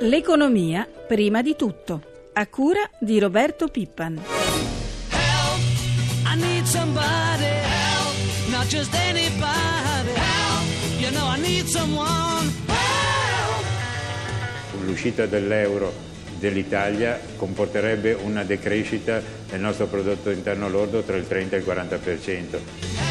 L'economia prima di tutto, a cura di Roberto Pippan. Help, I need somebody help, not just anybody help, you know I need someone help. L'uscita dall'euro dell'Italia comporterebbe una decrescita del nostro prodotto interno lordo tra il 30 e il 40%.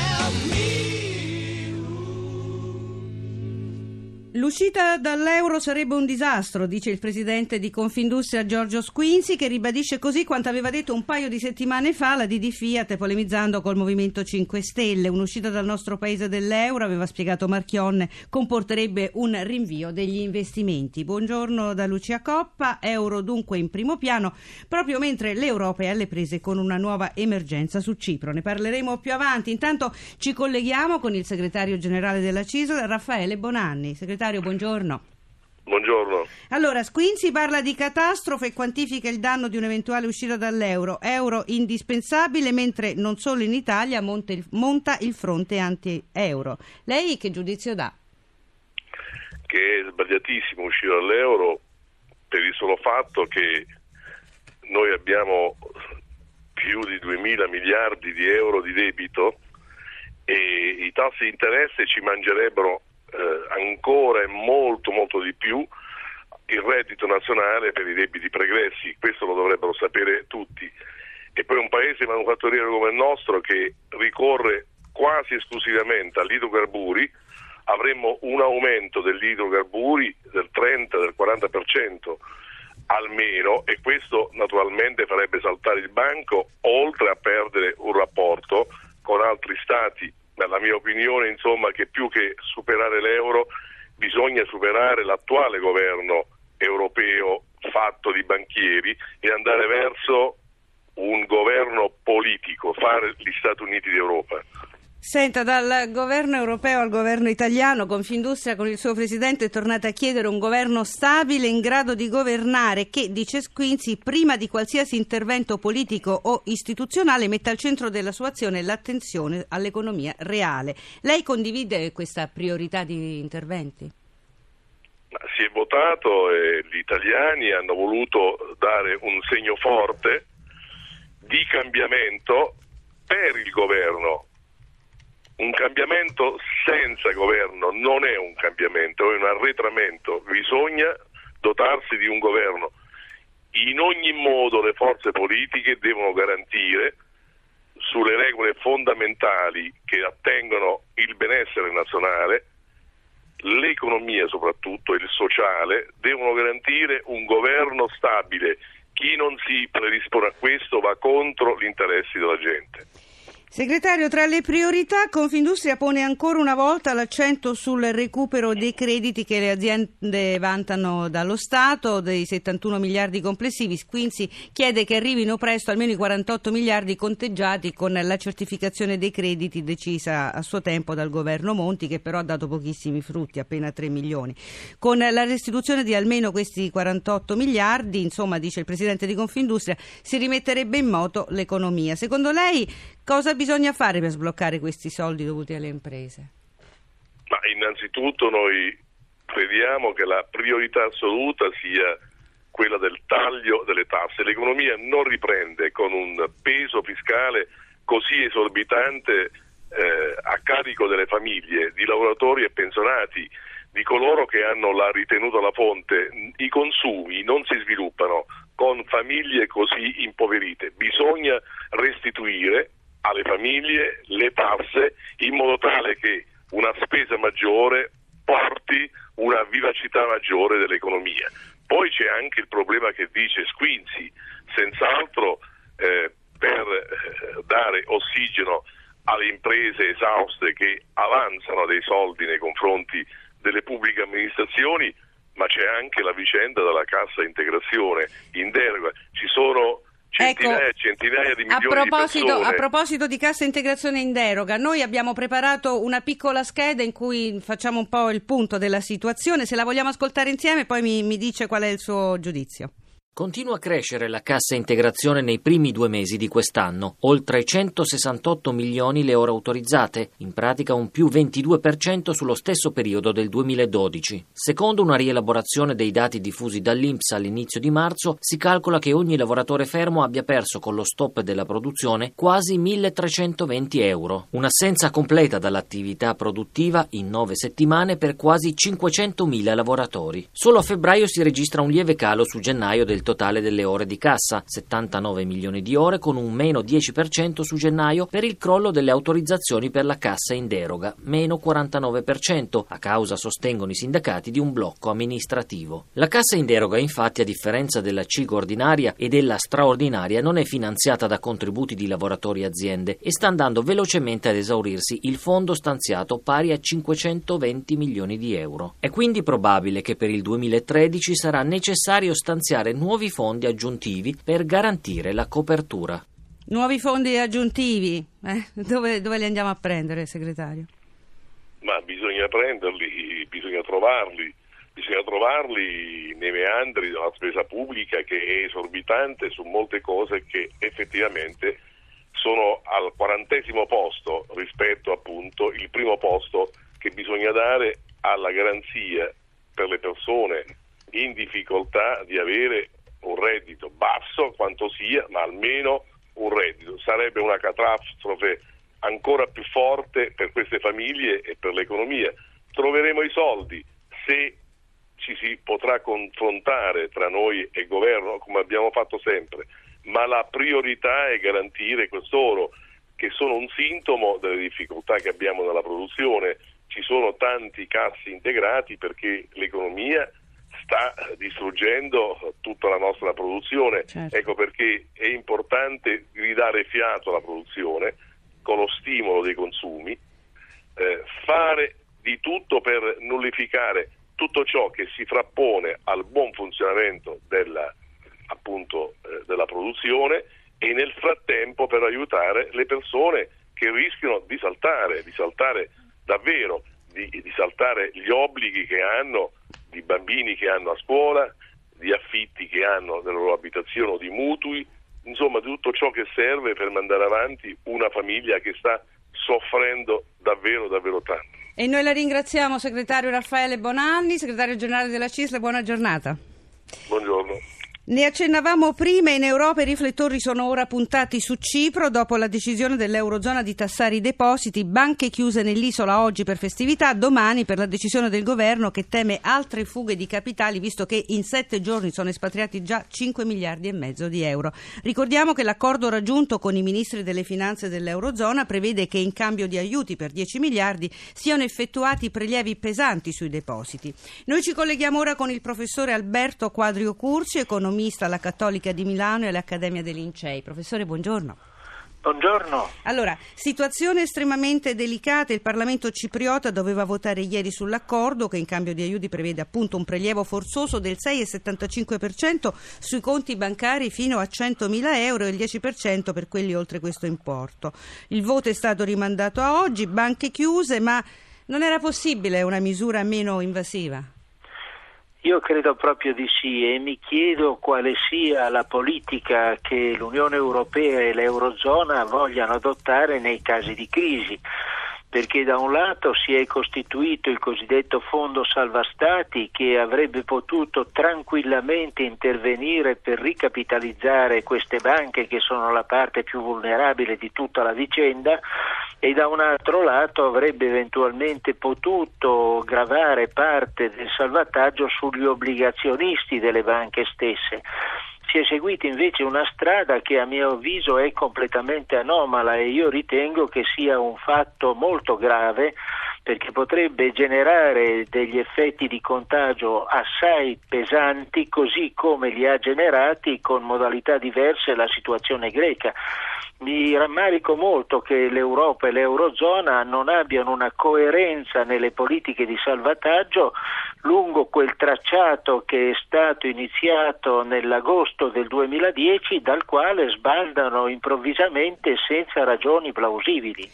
L'uscita dall'euro sarebbe un disastro, dice il presidente di Confindustria Giorgio Squinzi, che ribadisce così quanto aveva detto un paio di settimane fa la DD Fiat polemizzando col Movimento 5 Stelle. Un'uscita dal nostro paese dell'euro, aveva spiegato Marchionne, comporterebbe un rinvio degli investimenti. Buongiorno da Lucia Coppa, euro dunque in primo piano, proprio mentre l'Europa è alle prese con una nuova emergenza su Cipro. Ne parleremo più avanti. Intanto ci colleghiamo con il segretario generale della CISL, Raffaele Bonanni. Segretario Segretario, buongiorno. Buongiorno. Allora, Squinzi parla di catastrofe e quantifica il danno di un'eventuale uscita dall'euro. Euro indispensabile, mentre non solo in Italia monta il, fronte anti-euro. Lei che giudizio dà? Che è sbagliatissimo uscire dall'euro per il solo fatto che noi abbiamo più di 2 mila miliardi di euro di debito e i tassi di interesse ci mangerebbero ancora e molto molto di più il reddito nazionale per i debiti pregressi, questo lo dovrebbero sapere tutti. E poi un paese manufatturiero come il nostro che ricorre quasi esclusivamente agli idrocarburi, avremmo un aumento degli idrocarburi del 30, del 40% almeno e questo naturalmente farebbe saltare il banco oltre a perdere un rapporto con altri stati nella mia opinione, insomma, che più che superare l'attuale governo europeo fatto di banchieri e andare verso un governo politico, fare gli Stati Uniti d'Europa. Senta, dal governo europeo al governo italiano, Confindustria con il suo presidente è tornata a chiedere un governo stabile in grado di governare che, dice Squinzi, prima di qualsiasi intervento politico o istituzionale metta al centro della sua azione l'attenzione all'economia reale. Lei condivide questa priorità di interventi? Si è votato e gli italiani hanno voluto dare un segno forte di cambiamento per il governo un cambiamento senza governo non è un cambiamento, è un arretramento, bisogna dotarsi di un governo. In ogni modo le forze politiche devono garantire sulle regole fondamentali che attengono il benessere nazionale, l'economia soprattutto e il sociale, devono garantire un governo stabile. Chi non si predispone a questo va contro gli interessi della gente. Segretario, tra le priorità Confindustria pone ancora una volta l'accento sul recupero dei crediti che le aziende vantano dallo Stato, dei 71 miliardi complessivi. Quincy chiede che arrivino presto almeno i 48 miliardi conteggiati con la certificazione dei crediti decisa a suo tempo dal governo Monti, che però ha dato pochissimi frutti, appena 3 milioni. Con la restituzione di almeno questi 48 miliardi, insomma, dice il Presidente di Confindustria, si rimetterebbe in moto l'economia. Secondo lei cosa bisogna fare per sbloccare questi soldi dovuti alle imprese? Ma innanzitutto noi crediamo che la priorità assoluta sia quella del taglio delle tasse. L'economia non riprende con un peso fiscale così esorbitante eh, a carico delle famiglie, di lavoratori e pensionati, di coloro che hanno la ritenuta alla fonte. I consumi non si sviluppano con famiglie così impoverite. Bisogna restituire alle famiglie le tasse in modo tale che una spesa maggiore porti una vivacità maggiore dell'economia. Poi c'è anche il problema che dice Squinzi, senz'altro eh, per eh, dare ossigeno alle imprese esauste che avanzano dei soldi nei confronti delle pubbliche amministrazioni, ma c'è anche la vicenda della cassa integrazione in deroga. Ci sono centinaia, ecco, centinaia di milioni a proposito, di persone. A proposito di cassa integrazione in deroga, noi abbiamo preparato una piccola scheda in cui facciamo un po' il punto della situazione. Se la vogliamo ascoltare insieme, poi mi, mi dice qual è il suo giudizio. Continua a crescere la cassa integrazione nei primi due mesi di quest'anno, oltre 168 milioni le ore autorizzate, in pratica un più 22% sullo stesso periodo del 2012. Secondo una rielaborazione dei dati diffusi dall'Inps all'inizio di marzo, si calcola che ogni lavoratore fermo abbia perso con lo stop della produzione quasi 1320 euro, un'assenza completa dall'attività produttiva in nove settimane per quasi 500.000 lavoratori. Solo a febbraio si registra un lieve calo su gennaio del totale delle ore di cassa, 79 milioni di ore con un meno 10% su gennaio per il crollo delle autorizzazioni per la cassa in deroga, meno 49%, a causa, sostengono i sindacati, di un blocco amministrativo. La cassa in deroga, infatti, a differenza della CIG ordinaria e della straordinaria, non è finanziata da contributi di lavoratori e aziende e sta andando velocemente ad esaurirsi il fondo stanziato pari a 520 milioni di euro. È quindi probabile che per il 2013 sarà necessario stanziare nuovi nuovi fondi aggiuntivi per garantire la copertura. Nuovi fondi aggiuntivi, eh? dove, dove, li andiamo a prendere, segretario? Ma bisogna prenderli, bisogna trovarli, bisogna trovarli nei meandri della spesa pubblica che è esorbitante su molte cose che effettivamente sono al quarantesimo posto rispetto appunto il primo posto che bisogna dare alla garanzia per le persone in difficoltà di avere un reddito basso quanto sia, ma almeno un reddito. Sarebbe una catastrofe ancora più forte per queste famiglie e per l'economia. Troveremo i soldi se ci si potrà confrontare tra noi e governo come abbiamo fatto sempre, ma la priorità è garantire quest'oro che sono un sintomo delle difficoltà che abbiamo nella produzione. Ci sono tanti cassi integrati perché l'economia sta distruggendo tutta la nostra produzione. Certo. Ecco perché è importante ridare fiato alla produzione con lo stimolo dei consumi, eh, fare di tutto per nullificare tutto ciò che si frappone al buon funzionamento della, appunto, eh, della produzione e nel frattempo per aiutare le persone che rischiano di saltare, di saltare davvero, di, di saltare gli obblighi che hanno di bambini che hanno a scuola, di affitti che hanno nella loro abitazione o di mutui, insomma di tutto ciò che serve per mandare avanti una famiglia che sta soffrendo davvero davvero tanto. E noi la ringraziamo segretario Raffaele Bonanni, segretario generale della CISL, buona giornata. Buongiorno. Ne accennavamo prima, in Europa i riflettori sono ora puntati su Cipro dopo la decisione dell'Eurozona di tassare i depositi, banche chiuse nell'isola oggi per festività, domani per la decisione del governo che teme altre fughe di capitali visto che in sette giorni sono espatriati già 5 miliardi e mezzo di euro. Ricordiamo che l'accordo raggiunto con i ministri delle finanze dell'Eurozona prevede che in cambio di aiuti per 10 miliardi siano effettuati prelievi pesanti sui depositi. Noi ci colleghiamo ora con il professore Alberto Quadrio Curci, economista economista alla Cattolica di Milano e all'Accademia dei Lincei. Professore, buongiorno. Buongiorno. Allora, situazione estremamente delicata. Il Parlamento cipriota doveva votare ieri sull'accordo che in cambio di aiuti prevede appunto un prelievo forzoso del 6,75% sui conti bancari fino a 100.000 euro e il 10% per quelli oltre questo importo. Il voto è stato rimandato a oggi, banche chiuse, ma non era possibile una misura meno invasiva? Io credo proprio di sì e mi chiedo quale sia la politica che l'Unione Europea e l'Eurozona vogliano adottare nei casi di crisi perché da un lato si è costituito il cosiddetto fondo salva stati che avrebbe potuto tranquillamente intervenire per ricapitalizzare queste banche che sono la parte più vulnerabile di tutta la vicenda e da un altro lato avrebbe eventualmente potuto gravare parte del salvataggio sugli obbligazionisti delle banche stesse si è seguita invece una strada che a mio avviso è completamente anomala e io ritengo che sia un fatto molto grave perché potrebbe generare degli effetti di contagio assai pesanti così come li ha generati con modalità diverse la situazione greca. Mi rammarico molto che l'Europa e l'Eurozona non abbiano una coerenza nelle politiche di salvataggio lungo quel tracciato che è stato iniziato nell'agosto del 2010 dal quale sbaldano improvvisamente senza ragioni plausibili.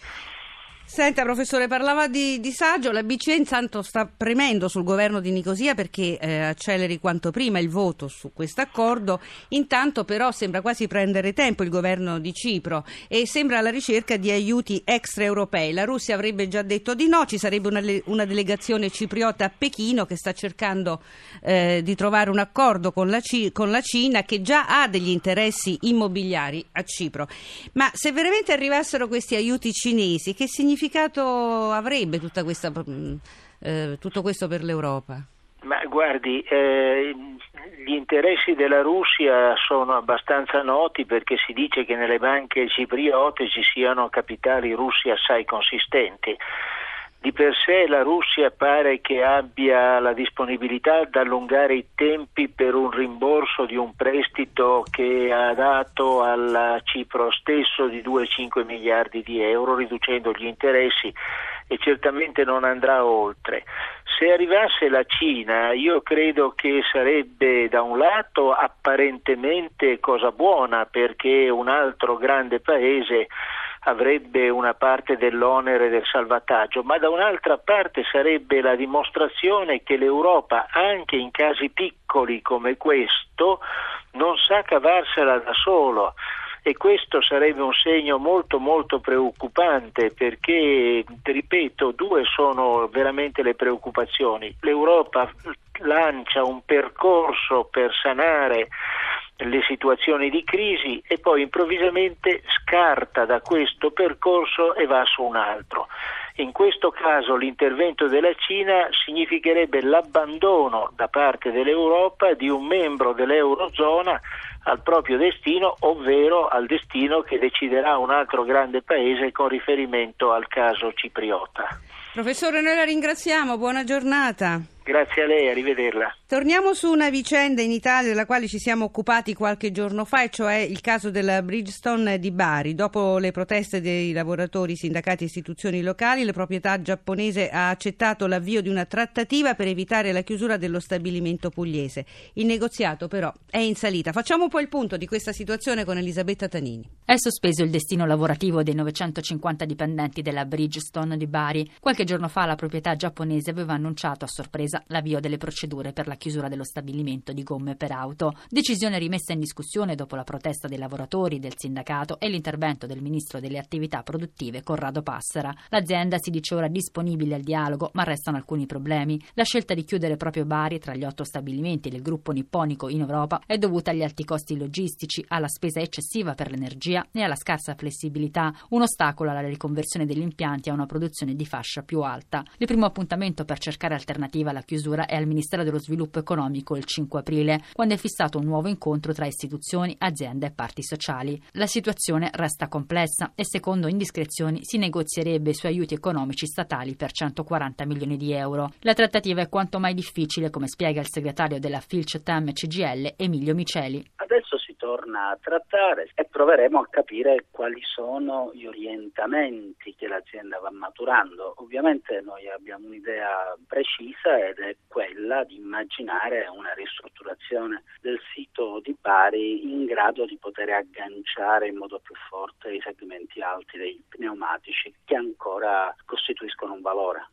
Senta, professore, parlava di disagio. La BCE intanto sta premendo sul governo di Nicosia perché eh, acceleri quanto prima il voto su questo accordo. Intanto, però, sembra quasi prendere tempo il governo di Cipro e sembra alla ricerca di aiuti extraeuropei. La Russia avrebbe già detto di no. Ci sarebbe una, una delegazione cipriota a Pechino che sta cercando eh, di trovare un accordo con la, C- con la Cina che già ha degli interessi immobiliari a Cipro. Ma se veramente arrivassero questi aiuti cinesi, che significa? Significato avrebbe questa, mm, eh, tutto questo per l'Europa? Ma guardi, eh, gli interessi della Russia sono abbastanza noti perché si dice che nelle banche cipriote ci siano capitali russi assai consistenti. Di per sé la Russia pare che abbia la disponibilità ad allungare i tempi per un rimborso di un prestito che ha dato al Cipro stesso di 2,5 miliardi di euro, riducendo gli interessi e certamente non andrà oltre. Se arrivasse la Cina, io credo che sarebbe da un lato apparentemente cosa buona perché un altro grande paese avrebbe una parte dell'onere del salvataggio, ma da un'altra parte sarebbe la dimostrazione che l'Europa, anche in casi piccoli come questo, non sa cavarsela da solo e questo sarebbe un segno molto molto preoccupante perché, ripeto, due sono veramente le preoccupazioni. L'Europa lancia un percorso per sanare le situazioni di crisi e poi improvvisamente scarta da questo percorso e va su un altro. In questo caso l'intervento della Cina significherebbe l'abbandono da parte dell'Europa di un membro dell'Eurozona al proprio destino, ovvero al destino che deciderà un altro grande paese con riferimento al caso cipriota. Professore, noi la ringraziamo, buona giornata. Grazie a lei, arrivederla. Torniamo su una vicenda in Italia della quale ci siamo occupati qualche giorno fa, e cioè il caso della Bridgestone di Bari. Dopo le proteste dei lavoratori, sindacati e istituzioni locali, la proprietà giapponese ha accettato l'avvio di una trattativa per evitare la chiusura dello stabilimento pugliese. Il negoziato però è in salita. Facciamo un po' il punto di questa situazione con Elisabetta Tanini. È sospeso il destino lavorativo dei 950 dipendenti della Bridgestone di Bari. Qualche giorno fa la proprietà giapponese aveva annunciato a sorpresa l'avvio delle procedure per la chiusura dello stabilimento di gomme per auto. Decisione rimessa in discussione dopo la protesta dei lavoratori, del sindacato e l'intervento del ministro delle attività produttive Corrado Passera. L'azienda si dice ora disponibile al dialogo, ma restano alcuni problemi. La scelta di chiudere proprio Bari tra gli otto stabilimenti del gruppo nipponico in Europa è dovuta agli alti costi logistici, alla spesa eccessiva per l'energia e alla scarsa flessibilità, un ostacolo alla riconversione degli impianti a una produzione di fascia più alta. Il primo appuntamento per cercare alternativa alla chiusura è al Ministero dello Sviluppo economico il 5 aprile, quando è fissato un nuovo incontro tra istituzioni, aziende e parti sociali. La situazione resta complessa e secondo indiscrezioni si negozierebbe sui aiuti economici statali per 140 milioni di euro. La trattativa è quanto mai difficile, come spiega il segretario della Filch Tem CGL Emilio Miceli. Adesso torna a trattare e proveremo a capire quali sono gli orientamenti che l'azienda va maturando. Ovviamente noi abbiamo un'idea precisa ed è quella di immaginare una ristrutturazione del sito di Bari in grado di poter agganciare in modo più forte i segmenti alti dei pneumatici che ancora costituiscono un valore.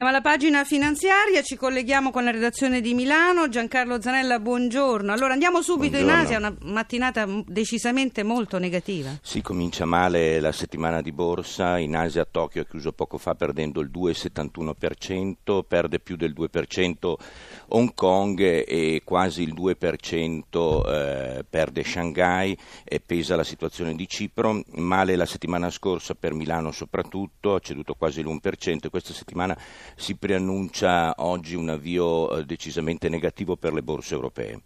Alla pagina finanziaria ci colleghiamo con la redazione di Milano. Giancarlo Zanella, buongiorno. Allora andiamo subito buongiorno. in Asia, una mattinata decisamente molto negativa. Si comincia male la settimana di borsa. In Asia Tokyo è chiuso poco fa perdendo il 2,71%, perde più del 2% Hong Kong e quasi il 2% eh, perde Shanghai e pesa la situazione di Cipro. Male la settimana scorsa per Milano soprattutto, ha ceduto quasi l'1% e questa settimana si preannuncia oggi un avvio eh, decisamente negativo per le borse europee.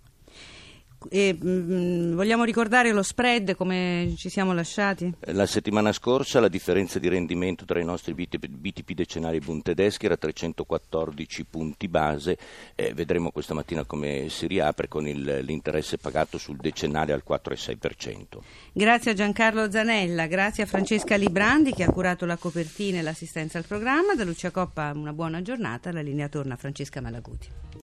E, mh, mm, vogliamo ricordare lo spread come ci siamo lasciati? La settimana scorsa la differenza di rendimento tra i nostri BTP, BTP decennali Bund tedeschi era 314 punti base, eh, vedremo questa mattina come si riapre con il, l'interesse pagato sul decennale al 4,6%. Grazie a Giancarlo Zanella, grazie a Francesca Librandi che ha curato la copertina e l'assistenza al programma, da Lucia Coppa una buona giornata, la linea torna a Francesca Malaguti.